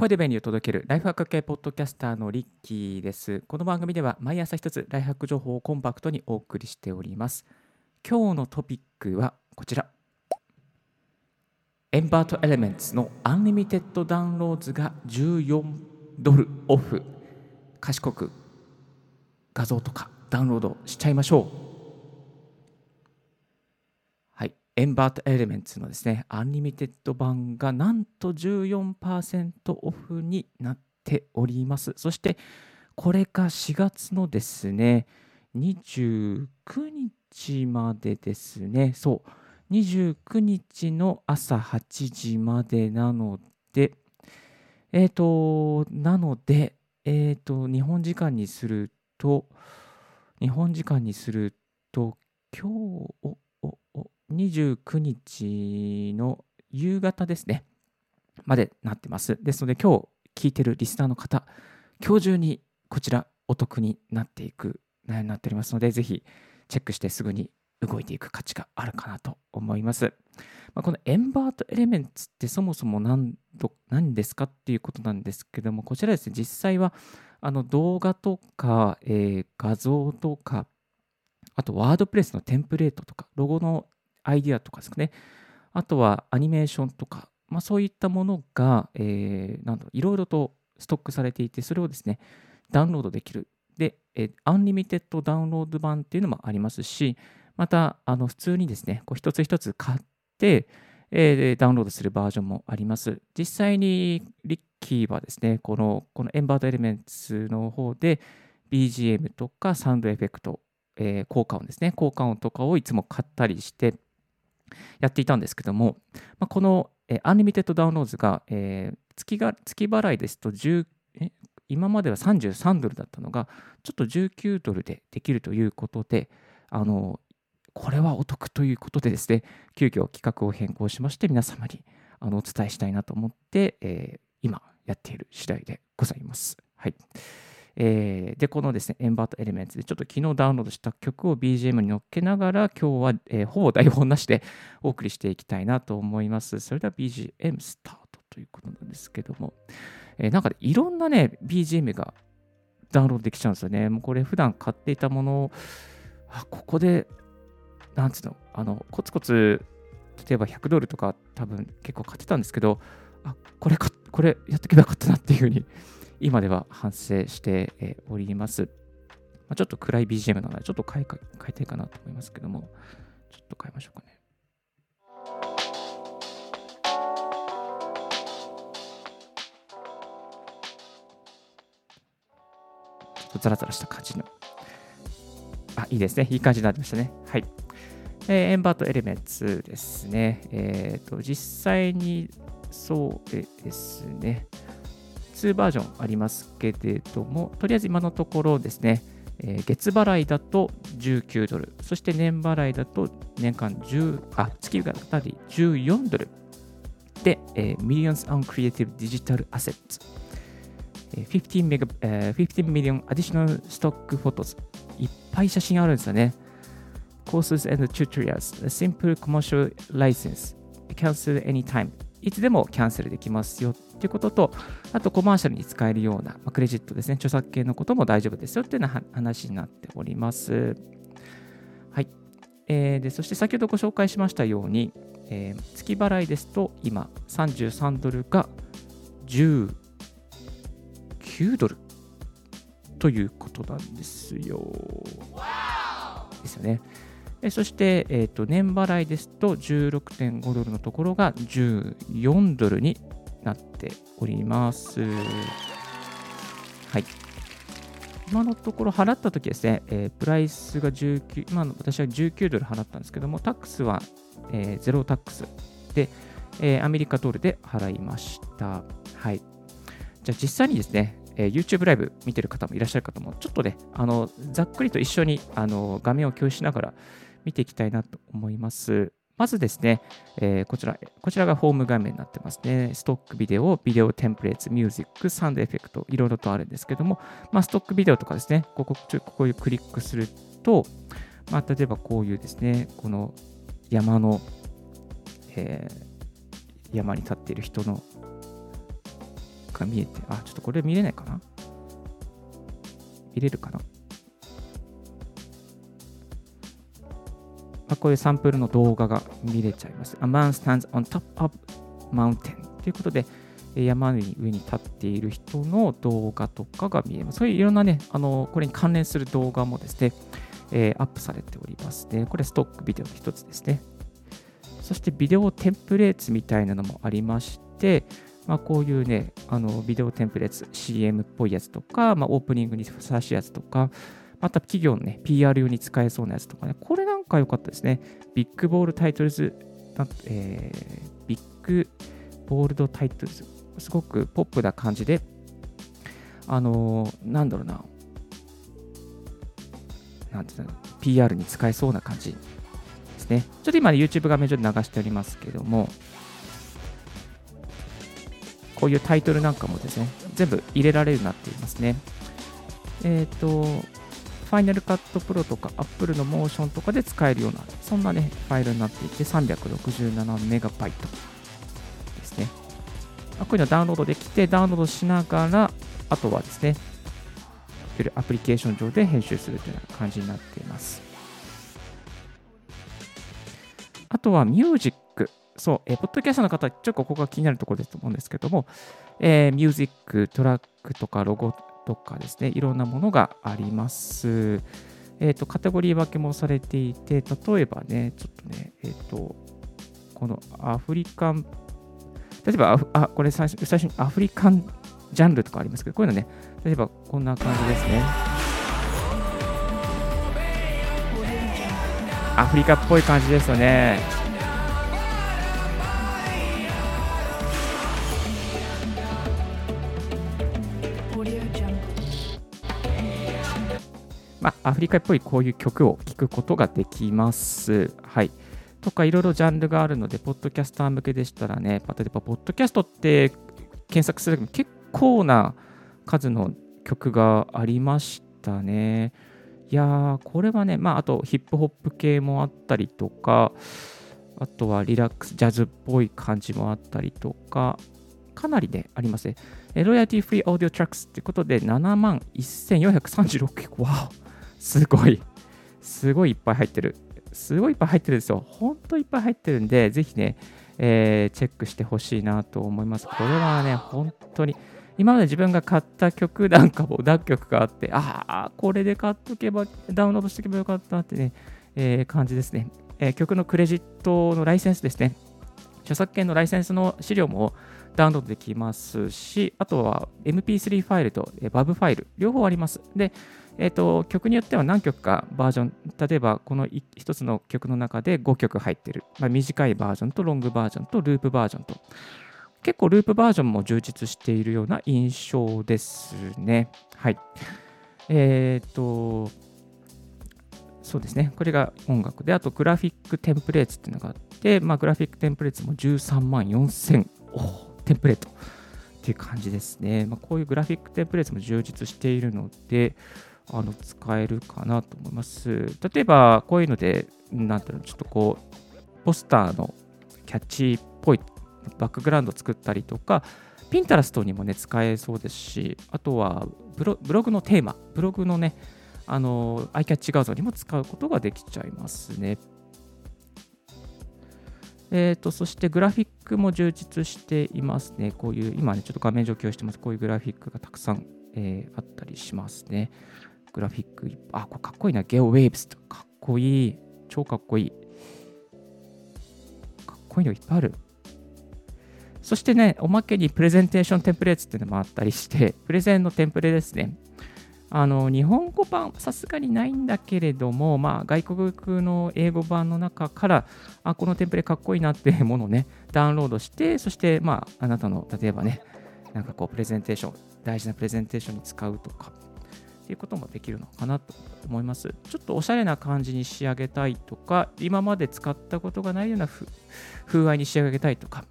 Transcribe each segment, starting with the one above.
声で便利を届けるライフハック系ポッドキャスターのリッキーです。この番組では毎朝一つライフハック情報をコンパクトにお送りしております。今日のトピックはこちら。 Envato Elements の Unlimited Downloads が14ドルオフ。賢く画像とかダウンロードしちゃいましょう。はい、 Envato Elements のですね、 Unlimited 版がなんと14%オフになっております。そして、これが4月のですね、29日までですね、そう、29日の朝8時までなので、えっ、と、なので、えっ、と、日本時間にすると、日本時間にすると、今日、29日の夕方ですね、までなってます。ですので、今日聞いてるリスナーの方、今日中にこちらお得になっていく内容になっておりますので、ぜひチェックしてすぐに動いていく価値があるかなと思います。まあ、このエンバートエレメンツってそもそも何ど何ですかっていうことなんですけども、こちらですね、実際はあの動画とか、えー画像とか、あとワードプレスのテンプレートとか、ロゴのアイディアとかですね、あとはアニメーションとか、まあ、そういったものが、えーなんだろういろいろとストックされていて、それをですね、ダウンロードできる。で、え Unlimited Download 版っていうのもありますし、また、あの普通にですね、こう一つ一つ買って、えダウンロードするバージョンもあります。実際にリッキーはですね、このこの Envato Elements の方で BGM とかサウンドエフェクト、えー効果音ですね、効果音とかをいつも買ったりしてやっていたんですけども、まあ、この、えー Unlimited Download が、えー月が月払いですと10え今までは33ドルだったのが、ちょっと19ドルでできるということで、あのこれはお得ということでですね、急遽企画を変更しまして、皆様にあのお伝えしたいなと思って、えー今やっている次第でございます。はい。えーで、このですね、エンバートエレメンツでちょっと昨日ダウンロードした曲を BGM に乗っけながら、今日は、えーほぼ台本なしでお送りしていきたいなと思います。それでは BGM スタートということなんですけども、えーなんかいろんなね、BGM がダウンロードできちゃうんですよね。もうこれ普段買っていたものを、あここで、なんつうの、あの、コツコツ、例えば100ドルとか多分結構買ってたんですけど、あ、これ、これやっとけばよかったなっていうふうに、今では反省しております。まあ、ちょっと暗い BGM なので、ちょっと変えか変えたいかなと思いますけども、ちょっと変えましょうかね。ちょっとザラザラした感じの。あ、いいですね。いい感じになってましたね。はい。えーエンバートエレメンツですね。えっ、と、実際にそうですね。2バージョンありますけれども、とりあえず今のところですね、えー月払いだと19ドル、そして年払いだと年間10、あ、月がたり14ドルで、えー、Millions on Creative Digital Assets、えー 15, メガえー15 million additional stock photos いっぱい写真あるんですよね。Courses and tutorials, simple commercial license, cancel anytime いつでもキャンセルできますよっていうことと、あとコマーシャルに使えるような、まあクレジットですね、著作権のことも大丈夫ですよっていうような話になっております。はい。えーでそして先ほどご紹介しましたように、えー月払いですと今33ドルが19ドルということなんですよ。ですよね。そして、えーと年払いですと16.5ドルのところが14ドルになっております。はい。今のところ払ったときですね、えープライスが19、今の私は19ドル払ったんですけども、タックスは、えーゼロタックスで、えーアメリカドルで払いました。はい。じゃあ実際にですね、えー YouTube ライブ見てる方もいらっしゃる方も、ちょっとね、あのざっくりと一緒にあの画面を共有しながら見ていきたいなと思います。まずですね、えーこちら、こちらがホーム画面になってますね。ストックビデオ、ビデオテンプレーツ、ミュージック、サウンドエフェクト、いろいろとあるんですけども、まあ、ストックビデオとかですね、ここ、ちょここをクリックすると、まあ、例えばこういうですね、この山の、えー山に立っている人のが見えて、あ、ちょっとこれ見れないかな？見れるかな？あこういうサンプルの動画が見れちゃいます。A man stands on top of mountain ということで、山に上に立っている人の動画とかが見えます。そういういろんなね、あのこれに関連する動画もですね、えー、アップされておりますね。これストックビデオの一つですね。そしてビデオテンプレーツみたいなのもありまして、まあ、こういうね、あのビデオテンプレーツ、CM っぽいやつとか、まあ、オープニングにふさわしいやつとか、また企業のね、PR 用に使えそうなやつとかね、これなんか良かったですね。ビッグボールタイトルズ、えー、ビッグボールドタイトルズ、すごくポップな感じで、あのー、なんだろうな、なんていうの、PR に使えそうな感じですね。ちょっと今、ね、YouTube 画面上で流しておりますけども、こういうタイトルなんかもですね、全部入れられるなっていますね。えっ、ー、と、Final Cut Pro とか Apple の Motion とかで使えるような、そんなね、ファイルになっていて、367メガバイトですね。こういうのダウンロードできて、ダウンロードしながら、あとはですね、アプリケーション上で編集するというような感じになっています。あとはミュージック。そう、えー、ポッドキャストの方、ちょっとここが気になるところですと思うんですけども、えー、ミュージック、トラックとかロゴとかですね、いろんなものがあります。えっ、ー、と、カテゴリー分けもされていて、例えばね、ちょっとね、えっ、ー、と、このアフリカン、例えば、あ、これ最初最初にアフリカンジャンルとかありますけど、こういうのね、例えばこんな感じですね。アフリカっぽい感じですよね。アフリカっぽいこういう曲を聴くことができます。はい。とかいろいろジャンルがあるので、ポッドキャスター向けでしたらね、例えば、ポッドキャストって検索するとき結構な数の曲がありましたね。いやー、これはね、まあ、あとヒップホップ系もあったりとか、あとはリラックス、ジャズっぽい感じもあったりとか、かなりね、ありますね。ロイヤリティフリーオーディオトラックスってことで7万1436曲。わすごい。すごいいっぱい入ってる。すごいいっぱい入ってるんですよ。ほんといっぱい入ってるんで、ぜひね、えー、チェックしてほしいなと思います。これはね、本当に、今まで自分が買った曲なんかも何曲かあって、ああ、これで買っとけば、ダウンロードしておけばよかったってね、えー、感じですね、えー、曲のクレジットのライセンスですね。著作権のライセンスの資料もダウンロードできますし、あとは MP3 ファイルと WAV ファイル、両方あります。で、えーと、曲によっては何曲かバージョン、例えばこの1つの曲の中で5曲入ってる、まあ、短いバージョンとロングバージョンとループバージョンと、結構ループバージョンも充実しているような印象ですね。はい。えっ、ー、と、そうですね。これが音楽で、あとグラフィックテンプレーツっていうのがあって、まあ、グラフィックテンプレーツも13万4000テンプレートっていう感じですね。まあ、こういうグラフィックテンプレーツも充実しているので、あの使えるかなと思います。例えば、こういうので、なんていうの、ちょっとこう、ポスターのキャッチっぽいバックグラウンドを作ったりとか、ピンタラストにもね、使えそうですし、あとはブロブログのテーマ、ブログのね、あの、アイキャッチ画像にも使うことができちゃいますね。えーと、そしてグラフィックも充実していますね。こういう、今ね、ちょっと画面上共してます。こういうグラフィックがたくさん、えー、あったりしますね。グラフィック、あ、これかっこいいな。ゲオウェーブスとかっこいい。超かっこいい。かっこいいのいっぱいある。そしてね、おまけにプレゼンテーションテンプレートっていうのもあったりして、プレゼンのテンプレですね。あの日本語版さすがにないんだけれども、まあ、外国の英語版の中からあこのテンプレかっこいいなっていうものをねダウンロードしてそして、まあ、あなたの例えばねなんかこうプレゼンテーション大事なプレゼンテーションに使うとかっていうこともできるのかなと思いますちょっとおしゃれな感じに仕上げたいとか今まで使ったことがないような風合いに仕上げたいとか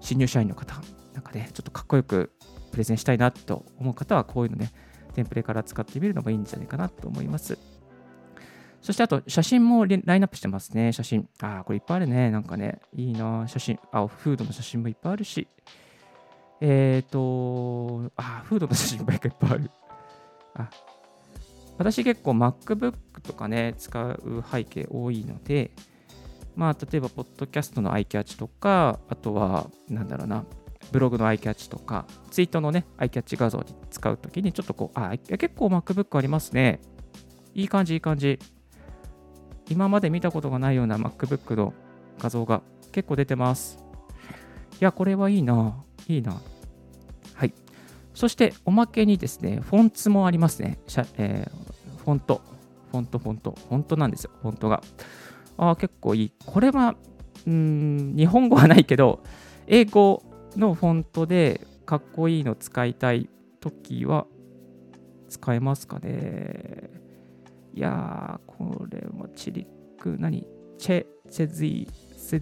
新入社員の方、なんかね、ちょっとかっこよくプレゼンしたいなと思う方は、こういうのね、テンプレから使ってみるのもいいんじゃないかなと思います。そしてあと、写真もラインナップしてますね、写真。ああ、これいっぱいあるね。なんかね、いいな、写真。あ、フードの写真もいっぱいあるし。えっ、ー、と、あ、フードの写真ばっかいっぱいある。あ、私結構 MacBook とかね、使う背景多いので、まあ、例えば、ポッドキャストの iCatch とか、あとは、なんだろうな、ブログの iCatch とか、ツイートのね、iCatch 画像に使うときに、ちょっとこう、あ、結構 MacBook ありますね。いい感じ、いい感じ。今まで見たことがないような MacBook の画像が結構出てます。いや、これはいいな。いいな。はい。そして、おまけにですね、フォンツもありますね。えー、フォント。フォント、フォント。フォントなんですよ、フォントが。ああ、結構いい。これは、うん、日本語はないけど、英語のフォントでかっこいいの使いたいときは使えますかね。いやー、これもチリック、何？チェ、チェズイ、チ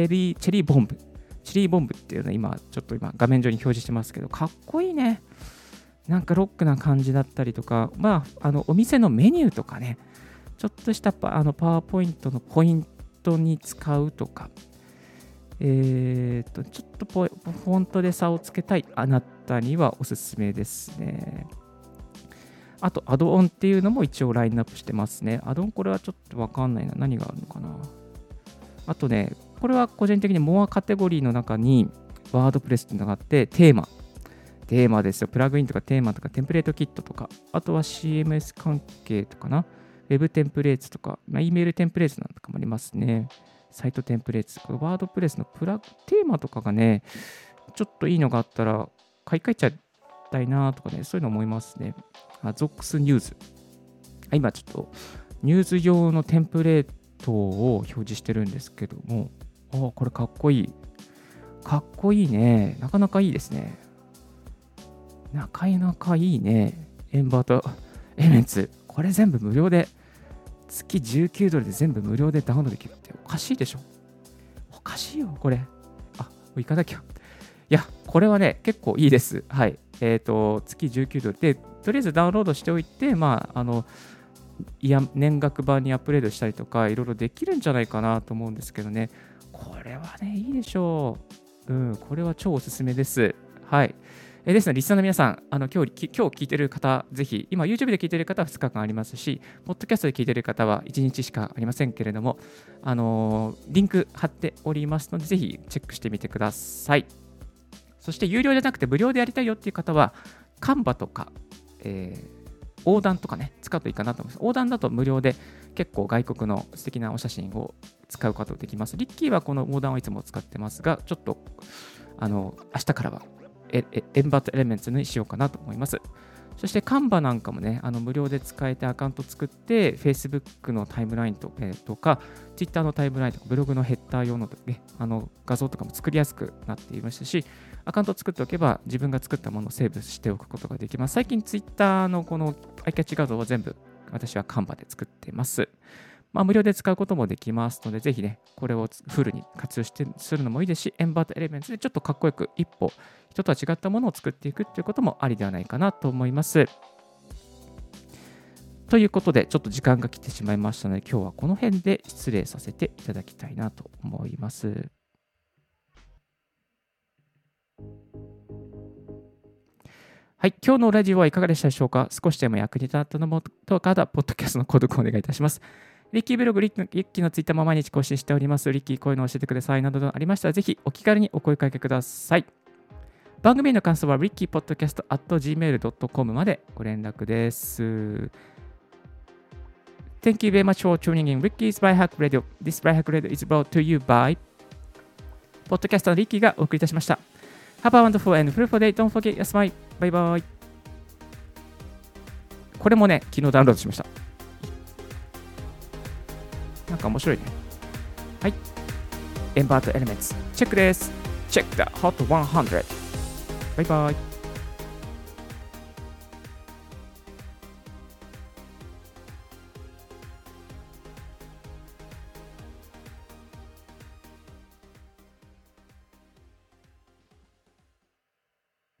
ェリー、チェリーボンブ。チェリーボンブっていうのは今、ちょっと今画面上に表示してますけど、かっこいいね。なんかロックな感じだったりとか、まあ、あのお店のメニューとかね、ちょっとしたパあのパワーポイントのポイントに使うとか、えー、と、ちょっとフォントで差をつけたいあなたにはおすすめですね。あと、アドオンっていうのも一応ラインナップしてますね。アドオンこれはちょっとわかんないな。何があるのかな。あとね、これは個人的にモアカテゴリーの中にワードプレスっていうのがあって、テーマ。テーマですよ。プラグインとかテーマとかテンプレートキットとか、あとは CMS 関係とかな。ウェブテンプレートとか、まあ、E メールテンプレートなんかもありますね。サイトテンプレートとか、ワードプレスのプラグ、テーマとかがね、ちょっといいのがあったら、買い替えちゃいたいなとかね、そういうの思いますね。あ、ゾックスニューズ。今ちょっと、ニュース用のテンプレートを表示してるんですけども、あこれかっこいい。かっこいいね。なかなかいいですね。なかなかいいね。エンバートエメンツ。これ全部無料で、月19ドルで全部無料でダウンロードできるっておかしいでしょ。おかしいよ、これ。あ、もう行かなきゃ。いや、これはね、結構いいです。はい。えっ、ー、と、月19ドルで、とりあえずダウンロードしておいて、まあ、あの、いや年額版にアップデートしたりとか、いろいろできるんじゃないかなと思うんですけどね。これはね、いいでしょう。うん、これは超おすすめです。はい。えですので、リスナーの皆さん、あの今日今日聞いてる方、ぜひ、今 YouTube で聞いてる方は2日間ありますし、ポッドキャストで聞いてる方は1日しかありませんけれども、あのリンク貼っておりますので、ぜひチェックしてみてください。そして、有料じゃなくて無料でやりたいよっていう方は、カンバとか、えー横断とかね、使うといいかなと思います。横断だと無料で結構外国の素敵なお写真を使うことができます。リッキーはこの横断をいつも使ってますが、ちょっとあの明日からはエンバットエレメンツにしようかなと思います。そして、カンバなんかもね、あの無料で使えてアカウント作って、Facebook のタイムラインと,、えー、とか、Twitter のタイムラインとか、ブログのヘッダー用の,、ね、あの画像とかも作りやすくなっていましたし、アカウント作っておけば、自分が作ったものをセーブしておくことができます。最近、Twitter のこのアイキャッチ画像を全部、私はカンバで作っています。まあ、無料で使うこともできますので、ぜひね、これをフルに活用してするのもいいですし、エンバートエレメンツでちょっとかっこよく一歩、人とは違ったものを作っていくっていうこともありではないかなと思います。ということで、ちょっと時間が来てしまいましたので、今日はこの辺で失礼させていただきたいなと思います。はい、今日のラジオはいかがでしたでしょうか？少しでも役に立ったのもとかだ、ポッドキャストの購読をお願いいたします。リッキーブログ、リッキーのツイッターも毎日更新しております。リッキーこういうの教えてくださいなどありましたら、ぜひお気軽にお声掛けください。番組の感想は rickypodcast.gmail.com までご連絡です。Thank you very much for tuning in Ricky's by Hack Radio. This by Hack Radio is brought to you by ポッドキャスターのリッキーがお送りいたしました。Have a wonderful and fruitful day. Don't forget your smile. バイバイ。これもね、昨日ダウンロードしました。なんか面白いね。はい。エンバートエレメンツ、チェックです。チェック the hot 100。バイバイ。